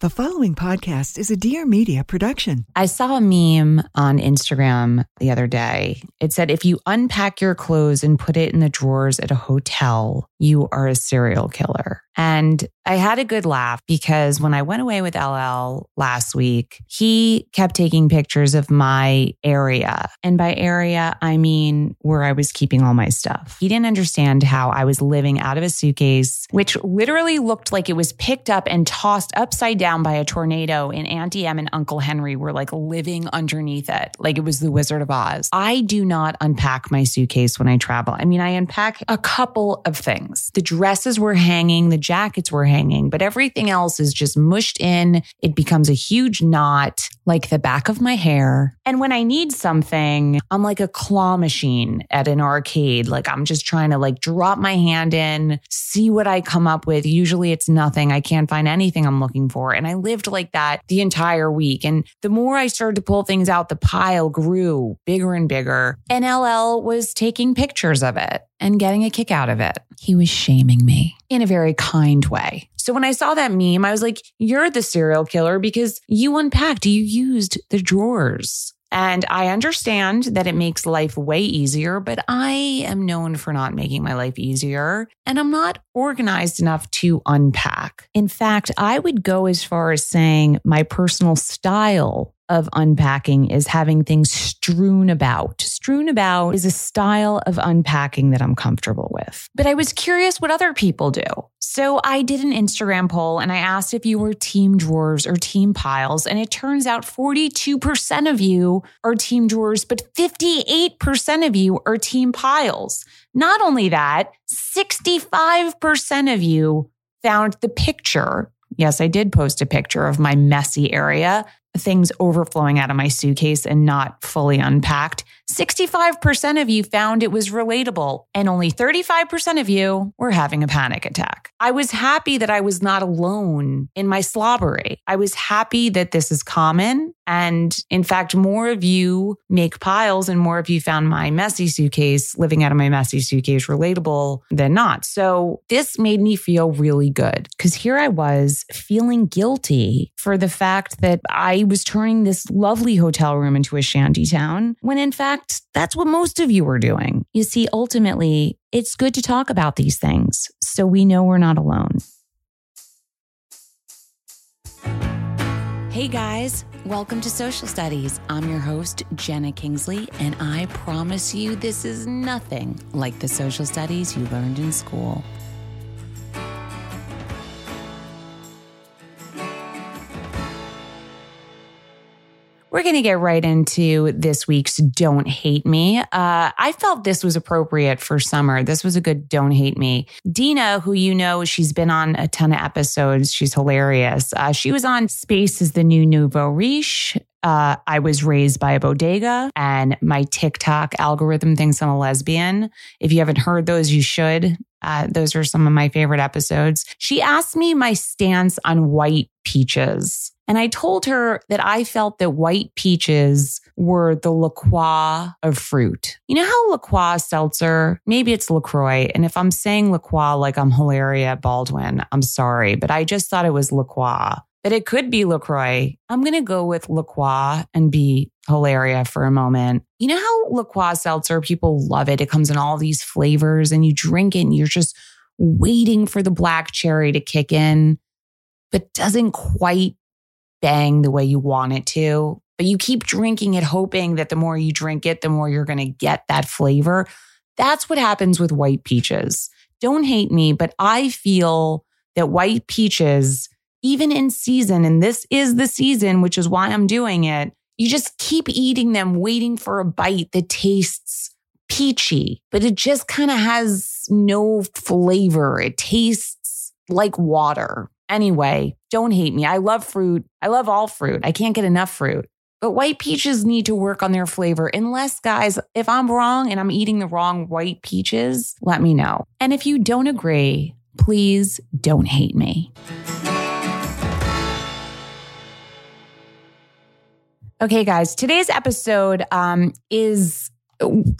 The following podcast is a Dear Media production. I saw a meme on Instagram the other day. It said, if you unpack your clothes and put it in the drawers at a hotel, you are a serial killer. And I had a good laugh because when I went away with LL last week, he kept taking pictures of my area. And by area, I mean where I was keeping all my stuff. He didn't understand how I was living out of a suitcase, which literally looked like it was picked up and tossed upside down by a tornado. And Auntie Em and Uncle Henry were like living underneath it, like it was the Wizard of Oz. I do not unpack my suitcase when I travel. I mean, I unpack a couple of things. The dresses were hanging, the jackets were hanging, but everything else is just mushed in. It becomes a huge knot, like the back of my hair. And when I need something, I'm like a claw machine at an arcade. Like I'm just trying to like drop my hand in, see what I come up with. Usually it's nothing. I can't find anything I'm looking for. And I lived like that the entire week. And the more I started to pull things out, the pile grew bigger and bigger. And LL was taking pictures of it and getting a kick out of it. He was shaming me in a very kind way. So when I saw that meme, I was like, you're the serial killer because you unpacked, you used the drawers. And I understand that it makes life way easier, but I am known for not making my life easier. And I'm not organized enough to unpack. In fact, I would go as far as saying my personal style of unpacking is having things strewn about. Strewn about is a style of unpacking that I'm comfortable with. But I was curious what other people do. So I did an Instagram poll and I asked if you were team drawers or team piles. And it turns out 42% of you are team drawers, but 58% of you are team piles. Not only that, 65% of you found the picture. Yes, I did post a picture of my messy area things overflowing out of my suitcase and not fully unpacked. 65% of you found it was relatable, and only 35% of you were having a panic attack. I was happy that I was not alone in my slobbery. I was happy that this is common. And in fact, more of you make piles and more of you found my messy suitcase, living out of my messy suitcase, relatable than not. So this made me feel really good because here I was feeling guilty for the fact that I was turning this lovely hotel room into a shanty town when in fact, that's what most of you are doing. You see, ultimately, it's good to talk about these things so we know we're not alone. Hey guys, welcome to Social Studies. I'm your host, Jena Kingsley, and I promise you this is nothing like the social studies you learned in school. We're going to get right into this week's Don't Hate Me. Uh, I felt this was appropriate for summer. This was a good Don't Hate Me. Dina, who you know, she's been on a ton of episodes. She's hilarious. Uh, she was on Space is the New Nouveau Riche. Uh, I was raised by a bodega, and my TikTok algorithm thinks I'm a lesbian. If you haven't heard those, you should. Uh, those are some of my favorite episodes. She asked me my stance on white peaches. And I told her that I felt that white peaches were the LaCroix of fruit. You know how LaCroix seltzer, maybe it's LaCroix. And if I'm saying LaCroix like I'm Hilaria Baldwin, I'm sorry, but I just thought it was LaCroix. But it could be LaCroix. I'm going to go with LaCroix and be Hilaria for a moment. You know how LaCroix seltzer, people love it. It comes in all these flavors and you drink it and you're just waiting for the black cherry to kick in, but doesn't quite bang the way you want it to. But you keep drinking it, hoping that the more you drink it, the more you're going to get that flavor. That's what happens with white peaches. Don't hate me, but I feel that white peaches, even in season, and this is the season, which is why I'm doing it, you just keep eating them, waiting for a bite that tastes peachy, but it just kind of has no flavor. It tastes like water. Anyway, don't hate me. I love fruit. I love all fruit. I can't get enough fruit. But white peaches need to work on their flavor. Unless, guys, if I'm wrong and I'm eating the wrong white peaches, let me know. And if you don't agree, please don't hate me. Okay, guys, today's episode um, is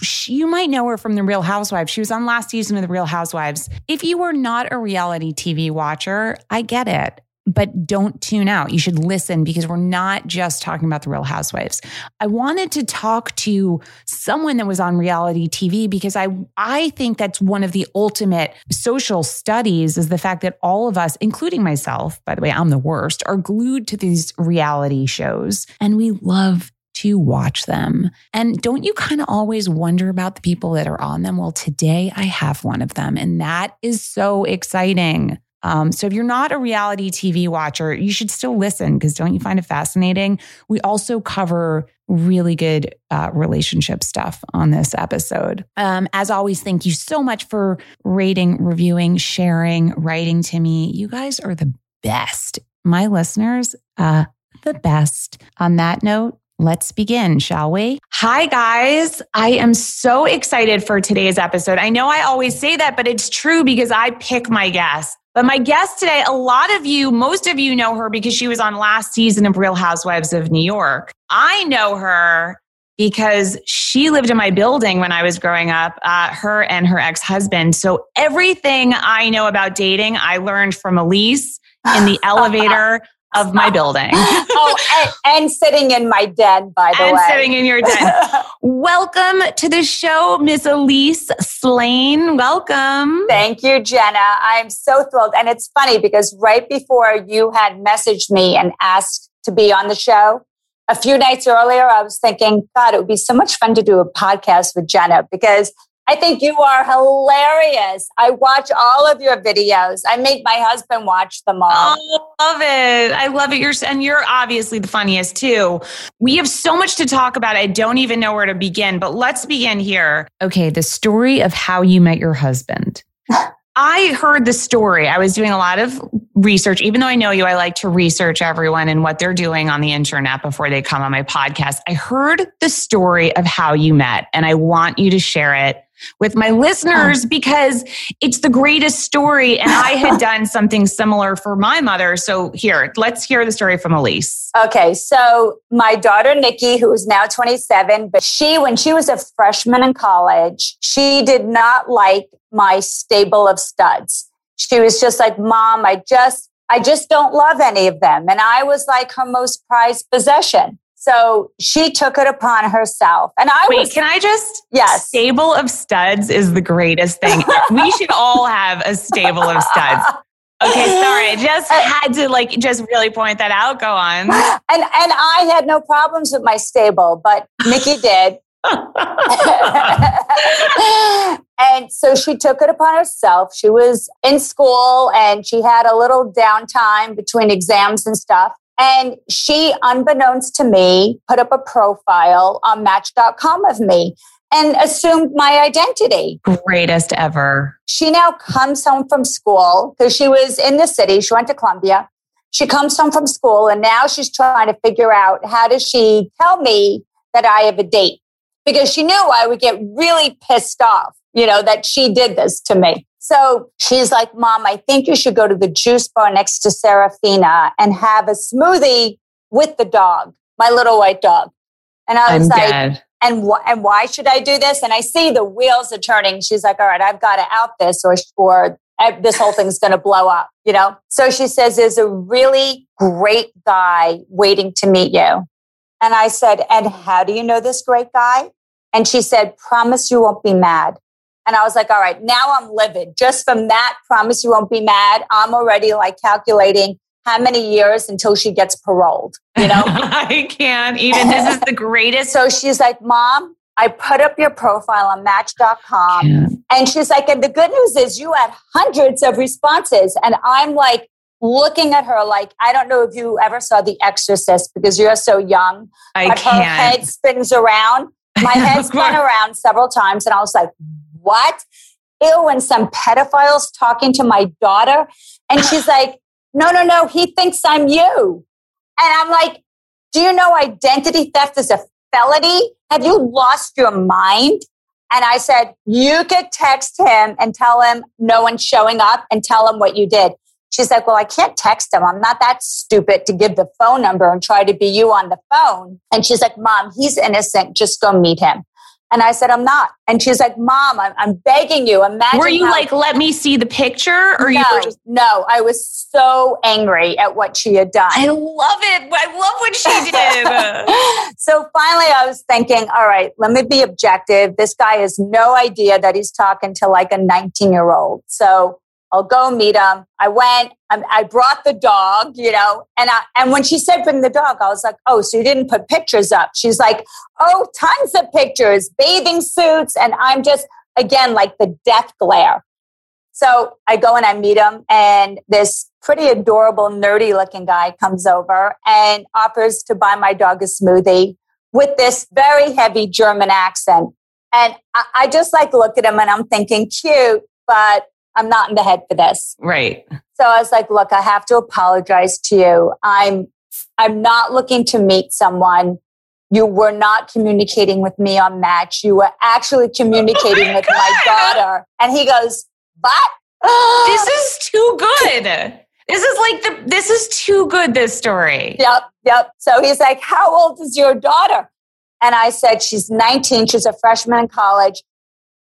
she, you might know her from The Real Housewives. She was on last season of The Real Housewives. If you were not a reality TV watcher, I get it but don't tune out. You should listen because we're not just talking about the real housewives. I wanted to talk to someone that was on reality TV because I I think that's one of the ultimate social studies is the fact that all of us, including myself, by the way, I'm the worst, are glued to these reality shows and we love to watch them. And don't you kind of always wonder about the people that are on them? Well, today I have one of them, and that is so exciting. Um, so if you're not a reality TV watcher, you should still listen because don't you find it fascinating? We also cover really good uh, relationship stuff on this episode. Um, as always, thank you so much for rating, reviewing, sharing, writing to me. You guys are the best. My listeners, uh, the best. On that note, Let's begin, shall we? Hi, guys. I am so excited for today's episode. I know I always say that, but it's true because I pick my guests. But my guest today, a lot of you, most of you know her because she was on last season of Real Housewives of New York. I know her because she lived in my building when I was growing up, uh, her and her ex husband. So everything I know about dating, I learned from Elyse in the elevator of my building. oh, and, and, sitting in my den, by the and way. sitting in your den. Welcome to the show, Miss Elyse Slaine. Welcome. Thank you, Jena. I'm so thrilled. And it's funny because right before you had messaged me and asked to be on the show, a few nights earlier, I was thinking, God, it would be so much fun to do a podcast with Jena because I think you are hilarious. I watch all of your videos. I make my husband watch them all. Oh, love it. I love it. You're and you're obviously the funniest too. We have so much to talk about. I don't even know where to begin, but let's begin here. Okay, the story of how you met your husband. I heard the story. I was doing a lot of research. Even though I know you, I like to research everyone and what they're doing on the internet before they come on my podcast. I heard the story of how you met, and I want you to share it with my listeners oh. because it's the greatest story. And I had done something similar for my mother. So here, let's hear the story from Elyse. Okay. So my daughter, Nikki, who is now 27, but she, when she was a freshman in college, she did not like my stable of studs. She was just like, mom, I just, I just don't love any of them. And I was like her most prized possession. So she took it upon herself. And I Wait, was, can I just? Yes. Stable of studs is the greatest thing. we should all have a stable of studs. Okay, sorry. I just had to like just really point that out. Go on. And and I had no problems with my stable, but Nikki did. and so she took it upon herself. She was in school and she had a little downtime between exams and stuff. And she, unbeknownst to me, put up a profile on Match.com of me and assumed my identity. Greatest ever. She now comes home from school because she was in the city. She went to Columbia. She comes home from school and now she's trying to figure out how does she tell me that I have a date because she knew I would get really pissed off, you know, that she did this to me. So she's like, Mom, I think you should go to the juice bar next to Serafina and have a smoothie with the dog, my little white dog. And I was I'm like, dead. and, wh- and why should I do this? And I see the wheels are turning. She's like, all right, I've got to out this or, or this whole thing's going to blow up, you know? So she says, there's a really great guy waiting to meet you. And I said, and how do you know this great guy? And she said, promise you won't be mad. And I was like, all right, now I'm livid. Just from that promise you won't be mad, I'm already like calculating how many years until she gets paroled, you know? I can't even. This is the greatest. so she's like, Mom, I put up your profile on match.com. Yeah. And she's like, and the good news is you had hundreds of responses. And I'm like looking at her like, I don't know if you ever saw The Exorcist because you're so young. I but her head spins around. My head spun around several times. And I was like, what? Ew, and some pedophiles talking to my daughter. And she's like, no, no, no, he thinks I'm you. And I'm like, do you know identity theft is a felony? Have you lost your mind? And I said, you could text him and tell him no one's showing up and tell him what you did. She's like, well, I can't text him. I'm not that stupid to give the phone number and try to be you on the phone. And she's like, mom, he's innocent. Just go meet him. And I said, I'm not. And she's like, Mom, I'm, I'm begging you. Imagine. Were you like, let me see the picture? Or you no, were just, no, I was so angry at what she had done. I love it. I love what she did. so finally, I was thinking, all right, let me be objective. This guy has no idea that he's talking to like a 19 year old. So I'll go meet him. I went. I, brought the dog, you know, and I, and when she said bring the dog, I was like, oh, so you didn't put pictures up? She's like, oh, tons of pictures, bathing suits, and I'm just again like the death glare. So I go and I meet him, and this pretty adorable, nerdy looking guy comes over and offers to buy my dog a smoothie with this very heavy German accent. And I, I just like look at him and I'm thinking, cute, but I'm not in the head for this. right. So I was like, look, I have to apologize to you. I'm I'm not looking to meet someone. You were not communicating with me on Match. You were actually communicating with my oh God. daughter. And he goes, But This is too good. This is like the, this is too good, this story. Yep, yep. So he's like, How old is your daughter? And I said, She's 19. She's a freshman in college.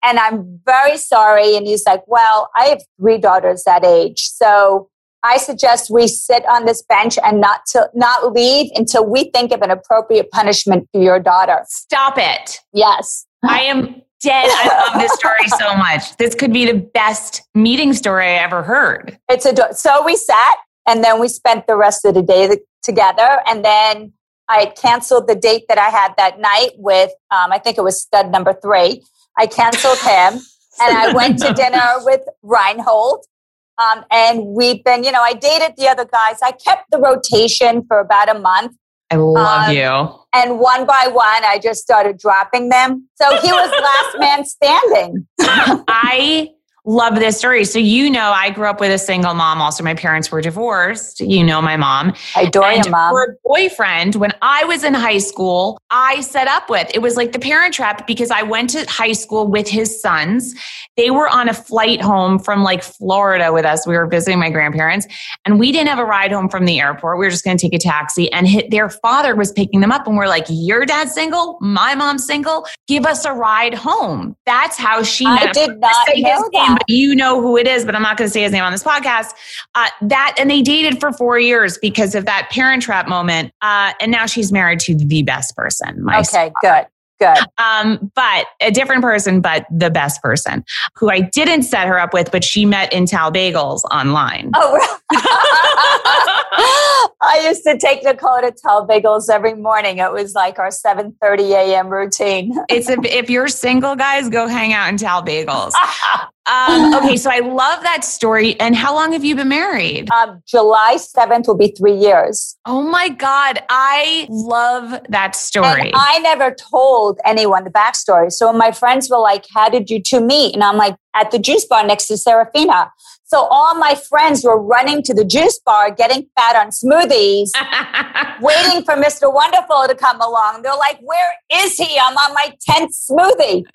And I'm very sorry. And he's like, Well, I have three daughters that age. So I suggest we sit on this bench and not to not leave until we think of an appropriate punishment for your daughter. Stop it. Yes. I am dead. I love this story so much. This could be the best meeting story I ever heard. It's a so we sat and then we spent the rest of the day th- together and then I canceled the date that I had that night with um, I think it was stud number three. I canceled him and I went to dinner with Reinhold. Um, and we've been, you know, I dated the other guys. I kept the rotation for about a month. I love Um, you. And one by one, I just started dropping them. So he was last man standing. I love this story. So, you know, I grew up with a single mom. Also, my parents were divorced. You know, my mom. I adore and you, mom. a boyfriend, when I was in high school, I set up with it was like the parent trap because I went to high school with his sons. They were on a flight home from like Florida with us. We were visiting my grandparents, and we didn't have a ride home from the airport. We were just going to take a taxi, and hit, their father was picking them up, and we're like, "Your dad's single, my mom's single. Give us a ride home." That's how she. I did not know that. But you know who it is, but I'm not going to say his name on this podcast. Uh, that and they dated for four years because of that parent trap moment. Uh, and now she's married to the best person. My Okay, good, good. um, but a different person, but the best person who I didn't set her up with, but she met in Tal Bagels online. Oh. I used to take Nicole to Tal Bagels every morning. It was like our 7.30 a.m. routine. It's if, if you're single, guys, go hang out in Tal Bagels. Um, okay, so I love that story. And how long have you been married? um, July 7th will be three years. Oh my God, I love that story. And I never told anyone the backstory. So my friends were like, How did you two meet? And I'm like, At the juice bar next to Serafina. So all my friends were running to the juice bar, getting fat on smoothies, waiting for Mr. Wonderful to come along. They're like, Where is he? I'm on my 10th smoothie.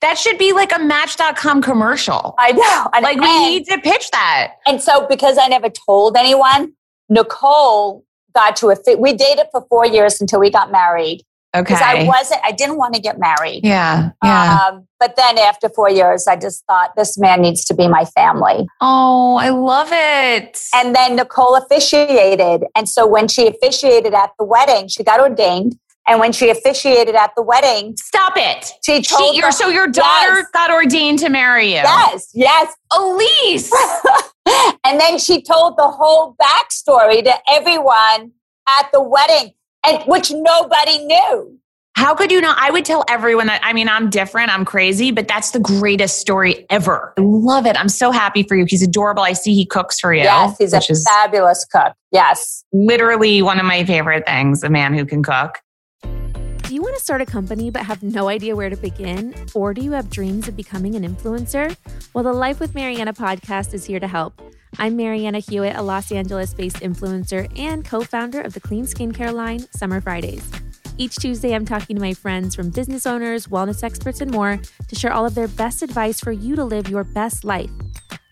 that should be like a Match.com commercial. I know. And, Like we and- need to pitch that. And so, because I never told anyone, Nicole got to a fit. We dated for four years until we got married because I wasn't, I didn't want to get married. Yeah. Yeah. Um, but then after four years, I just thought this man needs to be my family. oh, I love it. And then Nicole officiated. And so when she officiated at the wedding, she got ordained. And when she officiated at the wedding, Stop it. she She, told the- so your daughter Yes. got ordained to marry you. Yes, yes. Elyse. and then she told the whole backstory to everyone at the wedding, and which nobody knew. How could you not? I would tell everyone that, I mean, I'm different, I'm crazy, but that's the greatest story ever. I love it. I'm so happy for you. He's adorable. I see he cooks for you. Yes, he's a fabulous cook. Yes. literally one of my favorite things, a man who can cook. Do you want to start a company but have no idea where to begin? Or do you have dreams of becoming an influencer? Well, the Life with Marianna podcast is here to help. I'm Marianna Hewitt, a Los Angeles based influencer and co founder of the clean skincare line, Summer Fridays. Each Tuesday, I'm talking to my friends from business owners, wellness experts, and more to share all of their best advice for you to live your best life.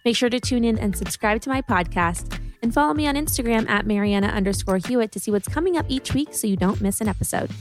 Make sure to tune in and subscribe to my podcast and follow me on Instagram at Marianna underscore Hewitt to see what's coming up each week so you don't miss an episode.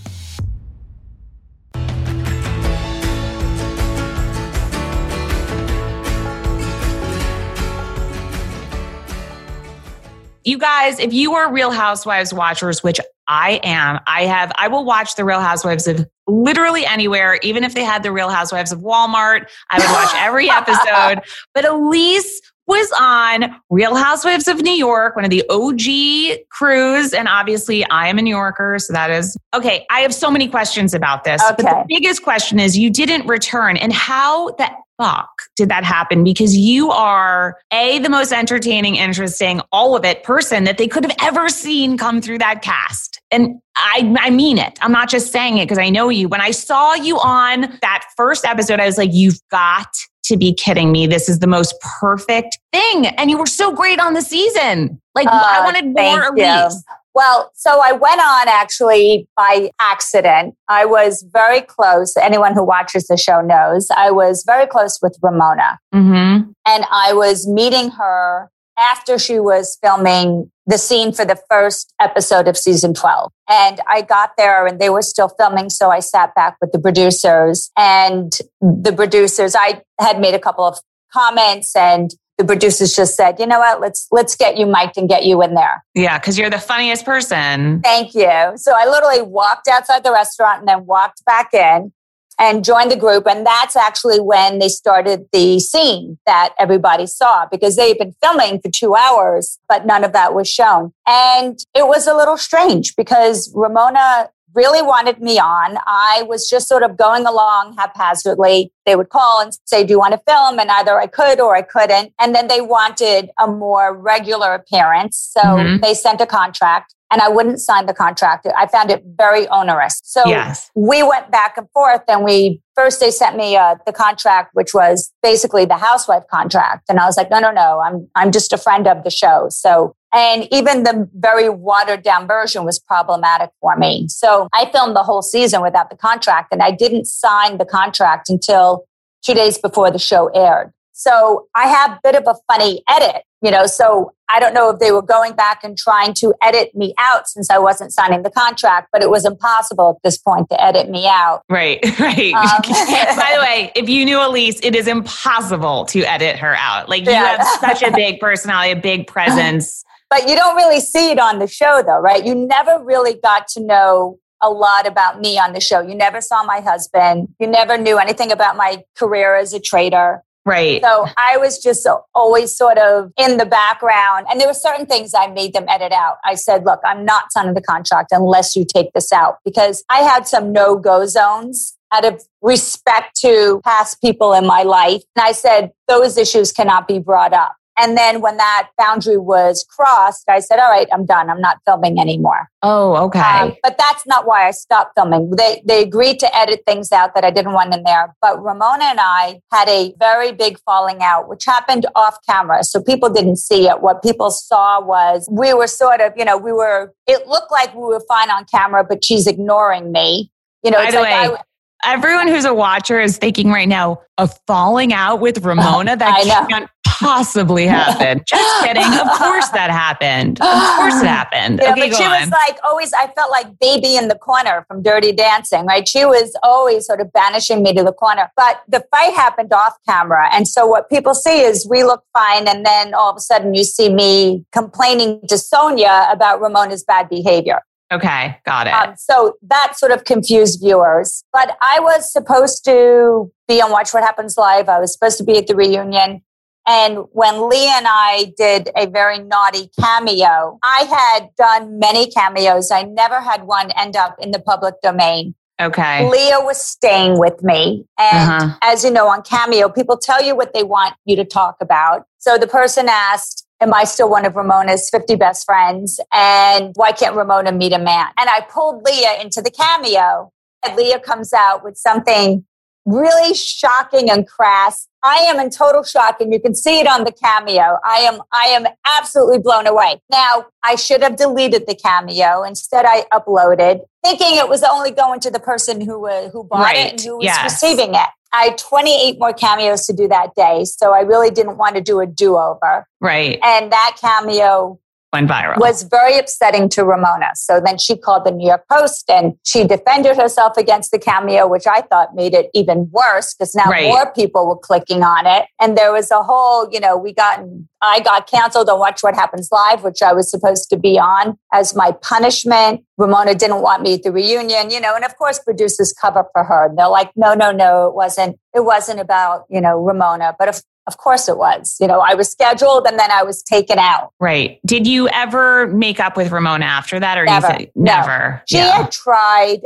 You guys, if you are Real Housewives watchers, which I am, I have, I will watch the Real Housewives of literally anywhere, even if they had the Real Housewives of Walmart. I would watch every episode. But Elyse was on Real Housewives of New York, one of the OG crews. And obviously, I am a New Yorker. So that is okay. I have so many questions about this. Okay. But the biggest question is you didn't return. And how the fuck did that happen? Because you are A, the most entertaining, interesting, all of it person that they could have ever seen come through that cast. And I, I mean it. I'm not just saying it because I know you. When I saw you on that first episode, I was like, you've got to be kidding me. This is the most perfect thing. And you were so great on the season. Like, I Uh, wanted more. Elyse. Well, so I went on actually by accident. I was very close. Anyone who watches the show knows I was very close with Ramona. Mm-hmm. And I was meeting her after she was filming the scene for the first episode of season 12. And I got there and they were still filming. So I sat back with the producers and the producers, I had made a couple of comments and the producers just said, you know what, let's, let's get you mic'd and get you in there. Yeah, because you're the funniest person. Thank you. So I literally walked outside the restaurant and then walked back in and joined the group. And that's actually when they started the scene that everybody saw because they've been filming for two hours, but none of that was shown. And it was a little strange because Ramona really wanted me on. I was just sort of going along haphazardly. They would call and say, Do you want to film? And either I could or I couldn't. And then they wanted a more regular appearance. So Mhm. they sent a contract and I wouldn't sign the contract. I found it very onerous. So Yes. we went back and forth and we first they sent me uh, the contract which was basically the housewife contract and i was like no no no i'm i'm just a friend of the show so and even the very watered down version was problematic for me so i filmed the whole season without the contract and i didn't sign the contract until two days before the show aired so i have a bit of a funny edit you know so i don't know if they were going back and trying to edit me out since i wasn't signing the contract but it was impossible at this point to edit me out Right, right. Um, By the way, if you knew Elyse, it is impossible to edit her out. Like you Yeah. have such a big personality, a big presence. But you don't really see it on the show, though, right? You never really got to know a lot about me on the show. You never saw my husband. You never knew anything about my career as a trader. Right. So I was just always sort of in the background. And there were certain things I made them edit out. I said, look, I'm not signing the contract unless you take this out because I had some no go zones out of respect to past people in my life. And I said, those issues cannot be brought up. And then when that boundary was crossed, I said, all right, I'm done. I'm not filming anymore. oh, okay. Um, but that's not why I stopped filming. They they agreed to edit things out that I didn't want in there. But Ramona and I had a very big falling out, which happened off camera, so people didn't see it. What people saw was we were sort of, you know, we were. It looked like we were fine on camera, but she's ignoring me. You know, By the like way, I, Everyone who's a watcher is thinking right now, a falling out with Ramona I that know. can't possibly happen. Just kidding. Of course that happened. Of course it happened. Yeah, okay, but she on. was like always. I felt like baby in the corner from Dirty Dancing, right? She was always sort of banishing me to the corner. But the fight happened off camera, and so what people see is we look fine, and then all of a sudden you see me complaining to Sonja about Ramona's bad behavior. okay, got it. Um, so that sort of confused viewers. But I was supposed to be on Watch What Happens Live. I was supposed to be at the reunion. And when Leah and I did a very naughty cameo, I had done many cameos. I never had one end up in the public domain. okay. Leah was staying with me. And Uh-huh. as you know, on Cameo, people tell you what they want you to talk about. So the person asked, Am I still one of Ramona's 50 best friends? And why can't Ramona meet a man? And I pulled Leah into the cameo. And Leah comes out with something really shocking and crass. I am in total shock and you can see it on the cameo. I am I am absolutely blown away. Now, I should have deleted the cameo. Instead, I uploaded thinking it was only going to the person who uh, who bought Right. it and who was Yes. receiving it. I had 28 more cameos to do that day, so I really didn't want to do a do-over. Right. And that cameo went viral. was very upsetting to Ramona. So then she called the New York Post and she defended herself against the cameo, which I thought made it even worse because now Right. more people were clicking on it. And there was a whole, you know, we got, I got canceled on Watch What Happens Live, which I was supposed to be on as my punishment. Ramona didn't want me at the reunion, you know, and of course producers cover for her. And They're like, no, no, no, it wasn't, it wasn't about, you know, Ramona. But of, of course it was. You know, I was scheduled and then I was taken out. right. Did you ever make up with Ramona after that or Never. you said No. never? She had tried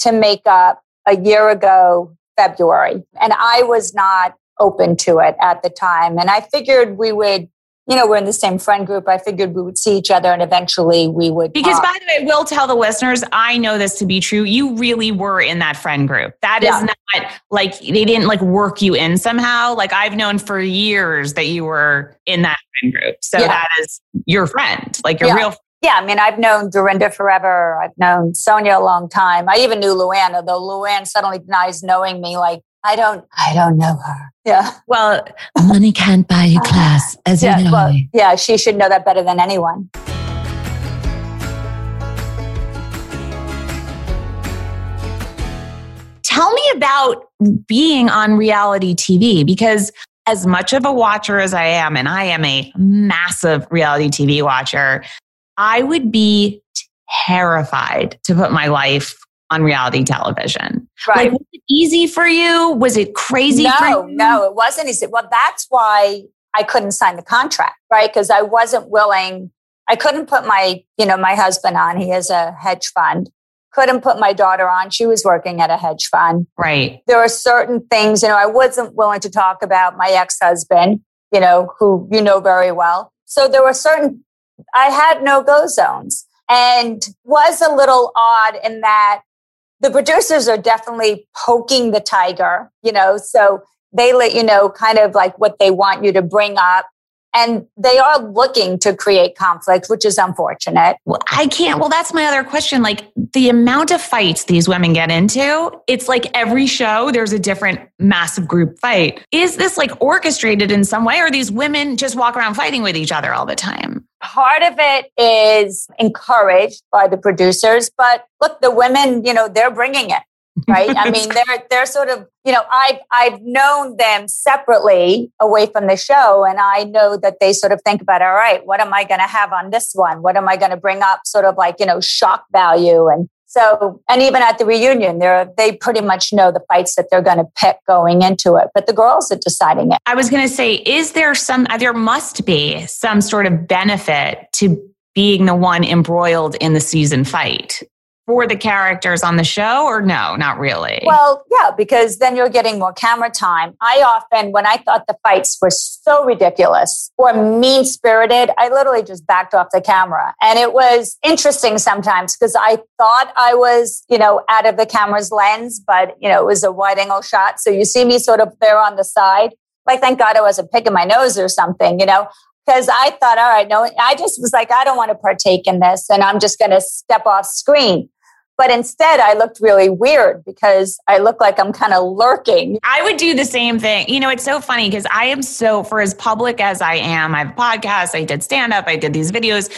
to make up a year ago, February, and I was not open to it at the time. And I figured we would, you know, we're in the same friend group. I figured we would see each other and eventually we would. Because, talk. by the way, I will tell the listeners, I know this to be true. You really were in that friend group. That is Yeah. not like they didn't like work you in somehow. Like I've known for years that you were in that friend group. So Yeah. that is your friend, like your Yeah. real yeah, I mean, I've known Dorinda forever. I've known Sonja a long time. I even knew Luann, although Luann suddenly denies knowing me. Like, I don't, I don't know her. Yeah. Well, Money can't buy you class, as yeah, you know. well, yeah, she should know that better than anyone. tell me about being on reality TV because as much of a watcher as I am, and I am a massive reality TV watcher, I would be terrified to put my life on reality television. Right. Like, was it easy for you? Was it crazy for No, you? no, it wasn't easy. Well, that's why I couldn't sign the contract, right? Because I wasn't willing. I couldn't put my, you know, my husband on. He has a hedge fund. Couldn't put my daughter on. She was working at a hedge fund. Right. There are certain things, you know, I wasn't willing to talk about my ex-husband, you know, who you know very well. So there were certain, I had no go zones and was a little odd in that the producers are definitely poking the tiger, you know, so they let you know kind of like what they want you to bring up. And they are looking to create conflict, which is unfortunate. Well, I can't. Well, that's my other question. Like the amount of fights these women get into, it's like every show there's a different massive group fight. Is this like orchestrated in some way, or these women just walk around fighting with each other all the time? Part of it is encouraged by the producers, but look, the women, you know, they're bringing it. Right. I mean, they're they're sort of, you know, I've I've known them separately away from the show. And I know that they sort of think about, all right, what am I gonna have on this one? What am I gonna bring up? Sort of like, you know, shock value. And so and even at the reunion, they're they pretty much know the fights that they're gonna pick going into it. But the girls are deciding it. I was going to say, is there some, there must be some sort of benefit to being the one embroiled in the season fight for the characters on the show, or no, not really? Well, yeah, because then you're getting more camera time. I often, when I thought the fights were so ridiculous or mean spirited, I literally just backed off the camera. And it was interesting sometimes because I thought I was, you know, out of the camera's lens, but, you know, it was a wide angle shot. So you see me sort of there on the side. Like, thank God I wasn't picking my nose or something, you know, because I thought, all right, no, I just was like, I don't want to partake in this and I'm just going to step off screen. But instead, I looked really weird because I look like I'm kind of lurking. I would do the same thing. You know, it's so funny because I am so, for as public as I am, I have a podcast, I did stand up, I did these videos.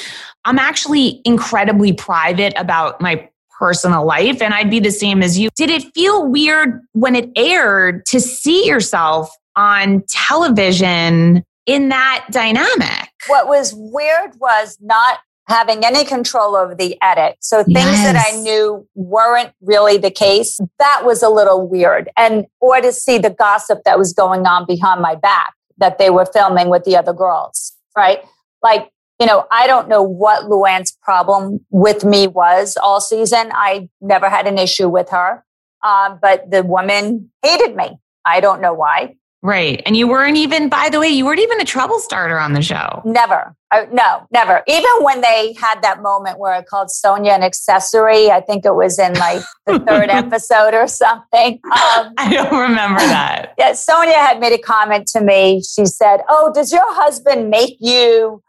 I'm actually incredibly private about my personal life, and I'd be the same as you. Did it feel weird when it aired to see yourself on television in that dynamic? What was weird was not having any control over the edit. So things that I knew weren't really the case, that was a little weird. And or to see the gossip that was going on behind my back that they were filming with the other girls, right? Like, you know, I don't know what Luann's problem with me was all season. I never had an issue with her. Um, but the woman hated me. I don't know why. Right. And you weren't even, by the way, you weren't even a trouble starter on the show. Never. I, no, never. Even when they had that moment where I called Sonja an accessory, I think it was in like the third episode or something. Um, I don't remember that. yeah, Sonja had made a comment to me. She said, Oh, does your husband make you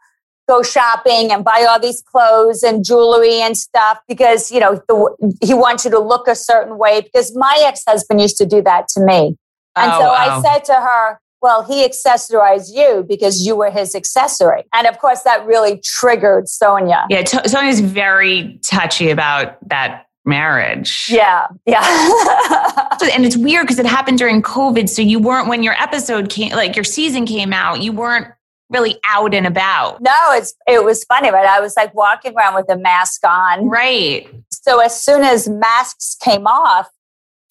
go shopping and buy all these clothes and jewelry and stuff because, you know, the, he wants you to look a certain way? Because my ex husband used to do that to me. And Oh, so wow. I said to her, well, he accessorized you because you were his accessory. And of course, that really triggered Sonja. Yeah, t- Sonja's very touchy about that marriage. Yeah, yeah. and it's weird because it happened during COVID. So you weren't, when your episode came, like your season came out, you weren't really out and about. no, it's it was funny, right? I was like walking around with a mask on. Right. So as soon as masks came off,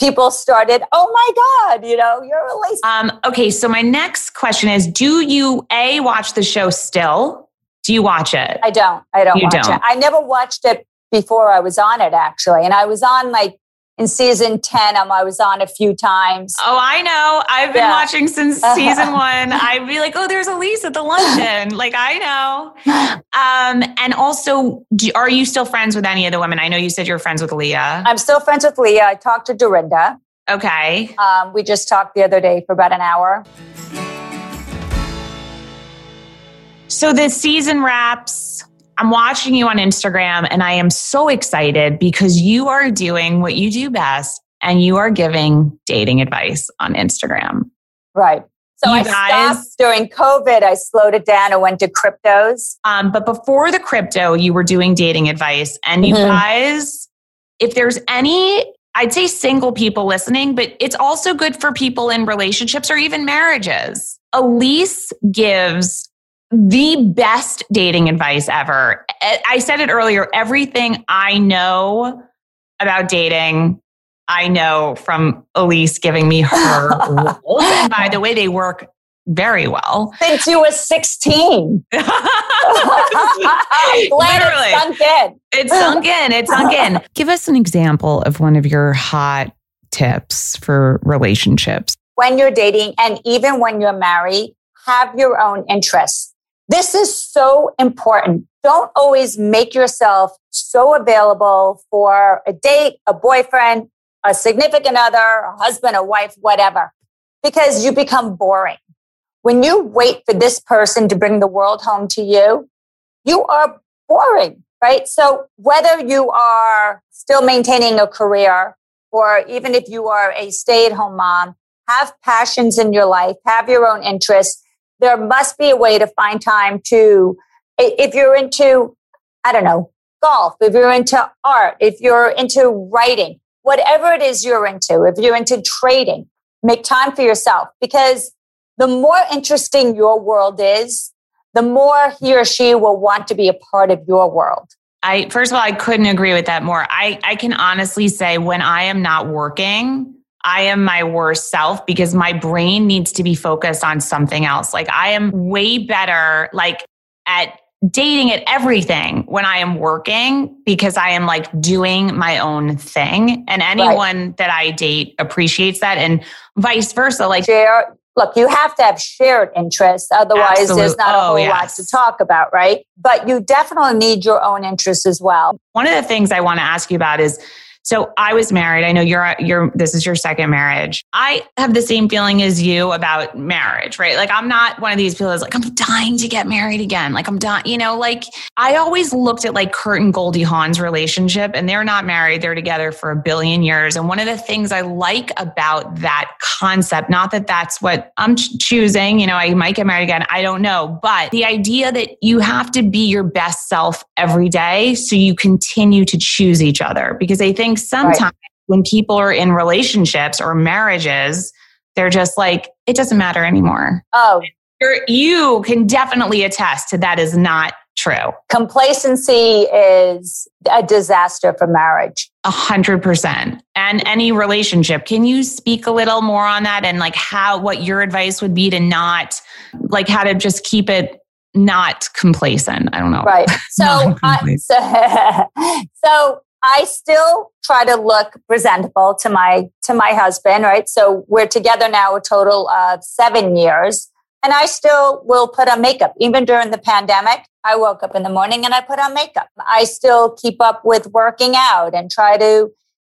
people started, "Oh my god, you know, you're released." Um, okay. So my next question is Do you A, watch the show still? Do you watch it? I don't. I don't You watch don't. it. I never watched it before I was on it actually. And I was on like in season 10, um, I was on a few times. Oh, I know. I've been Yeah. watching since season one. I'd be like, oh, there's Elyse at the luncheon. like, I know. Um, and also, do, are you still friends with any of the women? I know you said you're friends with Leah. I'm still friends with Leah. I talked to Dorinda. Okay. Um, we just talked the other day for about an hour. So the season wraps. I'm watching you on Instagram and I am so excited because you are doing what you do best and you are giving dating advice on Instagram. Right. So You I guys- stopped during COVID. I slowed it down. I went to cryptos. Um, but before the crypto, you were doing dating advice. And you Mhm. guys, if there's any, I'd say single people listening, but it's also good for people in relationships or even marriages. Elyse gives the best dating advice ever. I- I said it earlier everything I know about dating. I know from Elyse giving me her rules. And by the way, they work very well. Since you were 16. Literally. it sunk in. It's sunk in. It's sunk in. Give us an example of one of your hot tips for relationships. when you're dating and even when you're married, have your own interests. This is so important. Don't always make yourself so available for a date, a boyfriend, a significant other, a husband, a wife, whatever, because you become boring. When you wait for this person to bring the world home to you, you are boring, right? So whether you are still maintaining a career or even if you are a stay at home mom, have passions in your life, have your own interests. There must be a way to find time to, if you're into, I don't know, golf, if you're into art, if you're into writing, whatever it is you're into, if you're into trading, make time for yourself because the more interesting your world is, the more he or she will want to be a part of your world. I first of all, I couldn't agree with that more. I, I can honestly say when I am not working, I am my worst self because my brain needs to be focused on something else. Like I am way better like at dating at everything when I am working because I am like doing my own thing. And anyone that I date appreciates that and vice versa. Like share look you have to have shared interests otherwise Absolute- there's not a oh, whole yes. lot to talk about right but you definitely need your own interests as well one of the things I want to ask you about is so I was married. I know you're you're this is your second marriage. I have the same feeling as you about marriage, right? Like I'm not one of these people that's like I'm dying to get married again. Like I'm dying, you know, like I always looked at like Kurt and Goldie Hawn's relationship and they're not married, they're together for a billion years. And one of the things I like about that concept, not that that's what I'm choosing, you know, I might get married again, I don't know, but the idea that you have to be your best self every day so you continue to choose each other because I think sometimes when people are in relationships or marriages, they're just like, it doesn't matter anymore. oh You're, you can definitely attest to that is not true. complacency is a disaster for marriage A hundred percent. And any relationship. Can you speak a little more on that and like how, what your advice would be to not, like how to just keep it not complacent? I don't know. right so I, uh, so, so i still try to look presentable to my to my husband right? So we're together now a total of seven years and i still will put on makeup. Even during the pandemic i woke up in the morning and i put on makeup. I still keep up with working out and try to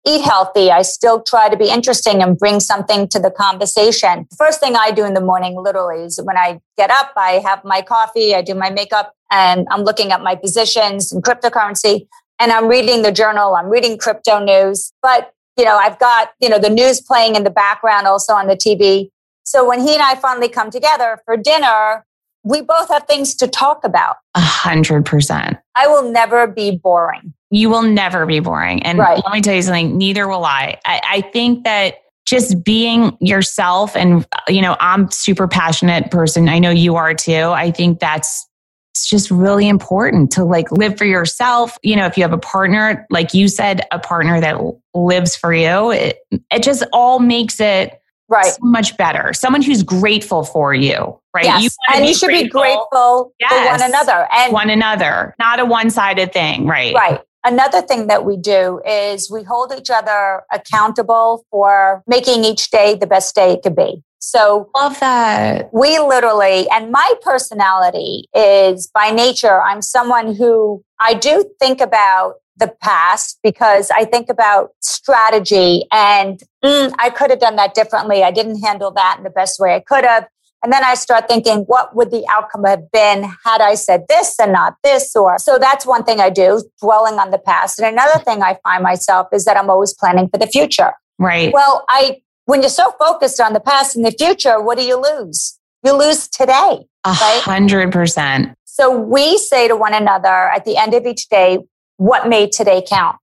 eat healthy. I still try to be interesting and bring something to the conversation. First thing i do in the morning literally is when i get up i have my coffee i do my makeup and i'm looking at my positions in cryptocurrency and i'm reading the journal i'm reading crypto news but you know i've got you know the news playing in the background also on the tv So when he and I finally come together for dinner, we both have things to talk about. A hundred percent. I will never be boring. You will never be boring. And Right. let me tell you something, neither will I. I, I think that just being yourself and you know, I'm super passionate person. I know you are too. I think that's it's just really important to like live for yourself. You know, if you have a partner, like you said, a partner that lives for you, it, it just all makes it Right. so much better. Someone who's grateful for you, right? Yes. You and you should be grateful for one another. And one another, not a one-sided thing, right? Right. Another thing that we do is we hold each other accountable for making each day the best day it could be. So Love that. we literally, and my personality is by nature, I'm someone who I do think about the past because I think about strategy and mm, I could have done that differently. I didn't handle that in the best way I could have. And then I start thinking, what would the outcome have been had I said this and not this? Or so that's one thing I do, dwelling on the past. And another thing I find myself is that I'm always planning for the future. Right. Well, I when you're so focused on the past and the future, what do you lose? You lose today. A hundred percent. So we say to one another at the end of each day, what made today count?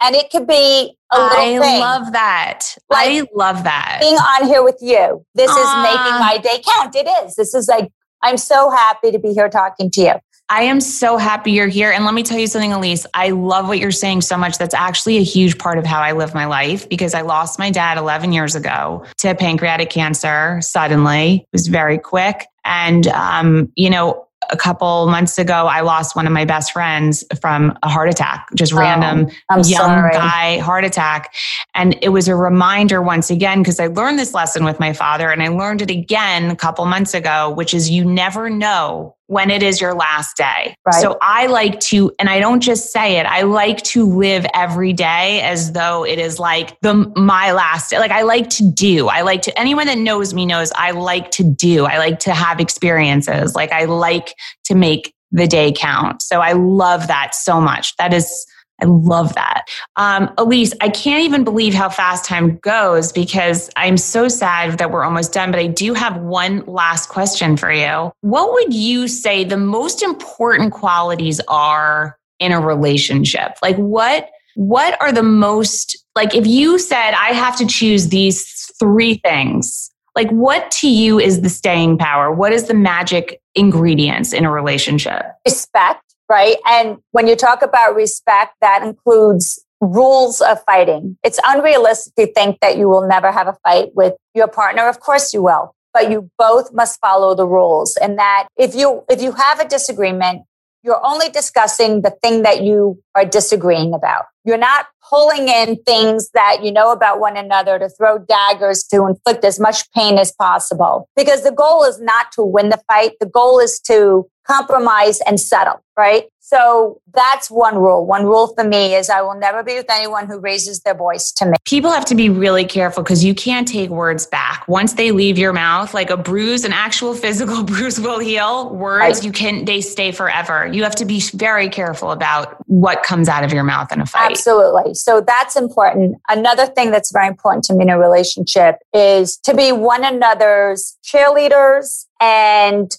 And it could be a little I thing. love that. Like, I love that. being on here with you. This is making my day count. It is. This is like, I'm so happy to be here talking to you. I am so happy you're here. And let me tell you something, Elyse. I love what you're saying so much. That's actually a huge part of how I live my life because I lost my dad 11 years ago to pancreatic cancer suddenly. It was very quick. And, um, you know, a couple months ago, I lost one of my best friends from a heart attack, just Oh, random I'm young sorry. guy heart attack. And it was a reminder once again, because I learned this lesson with my father and I learned it again a couple months ago, which is you never know when it is your last day. Right. So I like to, and I don't just say it, I like to live every day as though it is like the my last day. Like I like to do. I like to anyone that knows me knows I like to do. I like to have experiences. Like I like to make the day count. So I love that so much. That is I love that. Um, Elyse, I can't even believe how fast time goes because I'm so sad that we're almost done, but I do have one last question for you. What would you say the most important qualities are in a relationship? Like what what are the most like if you said I have to choose these three things, like what to you is the staying power? What is the magic ingredients in a relationship? respect, right? And when you talk about respect, that includes rules of fighting. It's unrealistic to think that you will never have a fight with your partner. Of course you will, but you both must follow the rules. And that if you, if you have a disagreement, you're only discussing the thing that you are disagreeing about. You're not pulling in things that you know about one another to throw daggers to inflict as much pain as possible. Because the goal is not to win the fight. The goal is to compromise and settle, right? So that's one rule. One rule for me is I will never be with anyone who raises their voice to me. people have to be really careful because you can't take words back once they leave your mouth like a bruise an actual physical bruise will heal words Right. you can they stay forever you have to be very careful about what comes out of your mouth in a fight Absolutely. So that's important. Another thing that's very important to me in a relationship is to be one another's cheerleaders and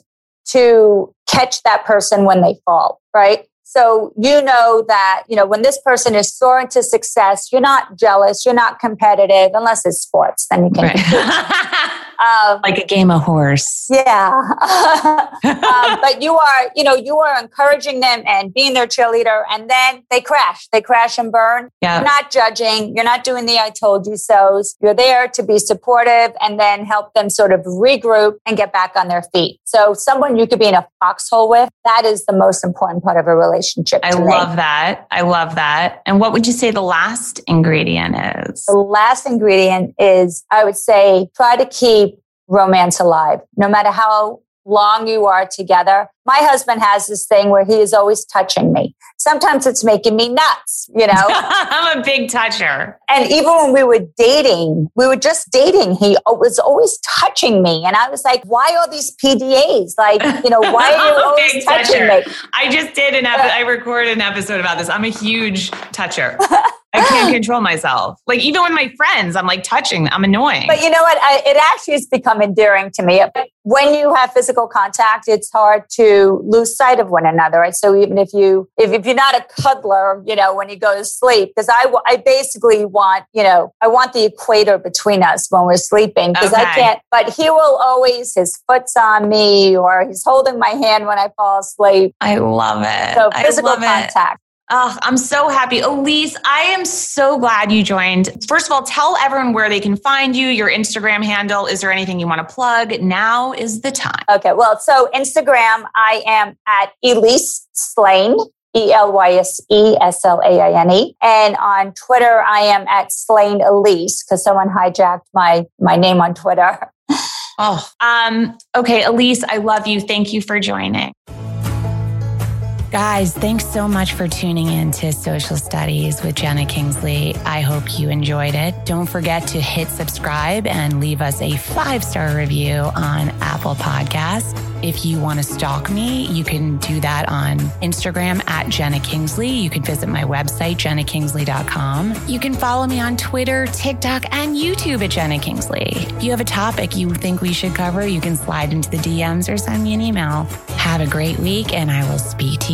to catch that person when they fall, right? So you know that, you know, when this person is soaring to success, you're not jealous, you're not competitive, unless it's sports, then you can. Right. Um, like a game of horse yeah. um, but you are, you know, you are encouraging them and being their cheerleader, and then they crash. They crash and burn. yeah You're not judging. You're not doing the I told you so's. You're there to be supportive and then help them sort of regroup and get back on their feet. So someone you could be in a foxhole with, that is the most important part of a relationship. I to me. love that. I love that. And what would you say the last ingredient is? The last ingredient is, I would say, try to keep romance alive, no matter how long you are together. My husband has this thing where he is always touching me. Sometimes it's making me nuts, you know? i'm a big toucher and even when we were dating, we were just dating, he was always touching me. And I was like, why all these PDAs? Like, you know, why are you always touching toucher. me? I just did an episode. I recorded an episode about this. I'm a huge toucher. I can't control myself. Like even with my friends, I'm like touching. I'm annoying. But you know what? I, it actually has become endearing to me. When you have physical contact, it's hard to lose sight of one another. Right? So even if you if, if you're not a cuddler, you know, when you go to sleep, because I I basically want you know I want the equator between us when we're sleeping because Okay. I can't. But he will always his foot's on me or he's holding my hand when I fall asleep. I love it. So physical contact. it. Oh, I'm so happy. Elyse, I am so glad you joined. First of all, tell everyone where they can find you, your Instagram handle. Is there anything you want to plug? Now is the time. Okay. Well, so Instagram, I am at Elyse Slaine. E L Y S E S L A I N E. And on Twitter, I am at Slaine Elyse because someone hijacked my my name on Twitter. Oh, um, okay, Elyse, I love you. Thank you for joining. Guys, thanks so much for tuning in to Social Studies with Jena Kingsley. I hope you enjoyed it. Don't forget to hit subscribe and leave us a five star review on Apple Podcasts. If you want to stalk me, you can do that on Instagram at Jena Kingsley. You can visit my website, jenakingsley.com. You can follow me on Twitter, TikTok, and YouTube at Jena Kingsley. If you have a topic you think we should cover, you can slide into the DMs or send me an email. Have a great week, and I will speak to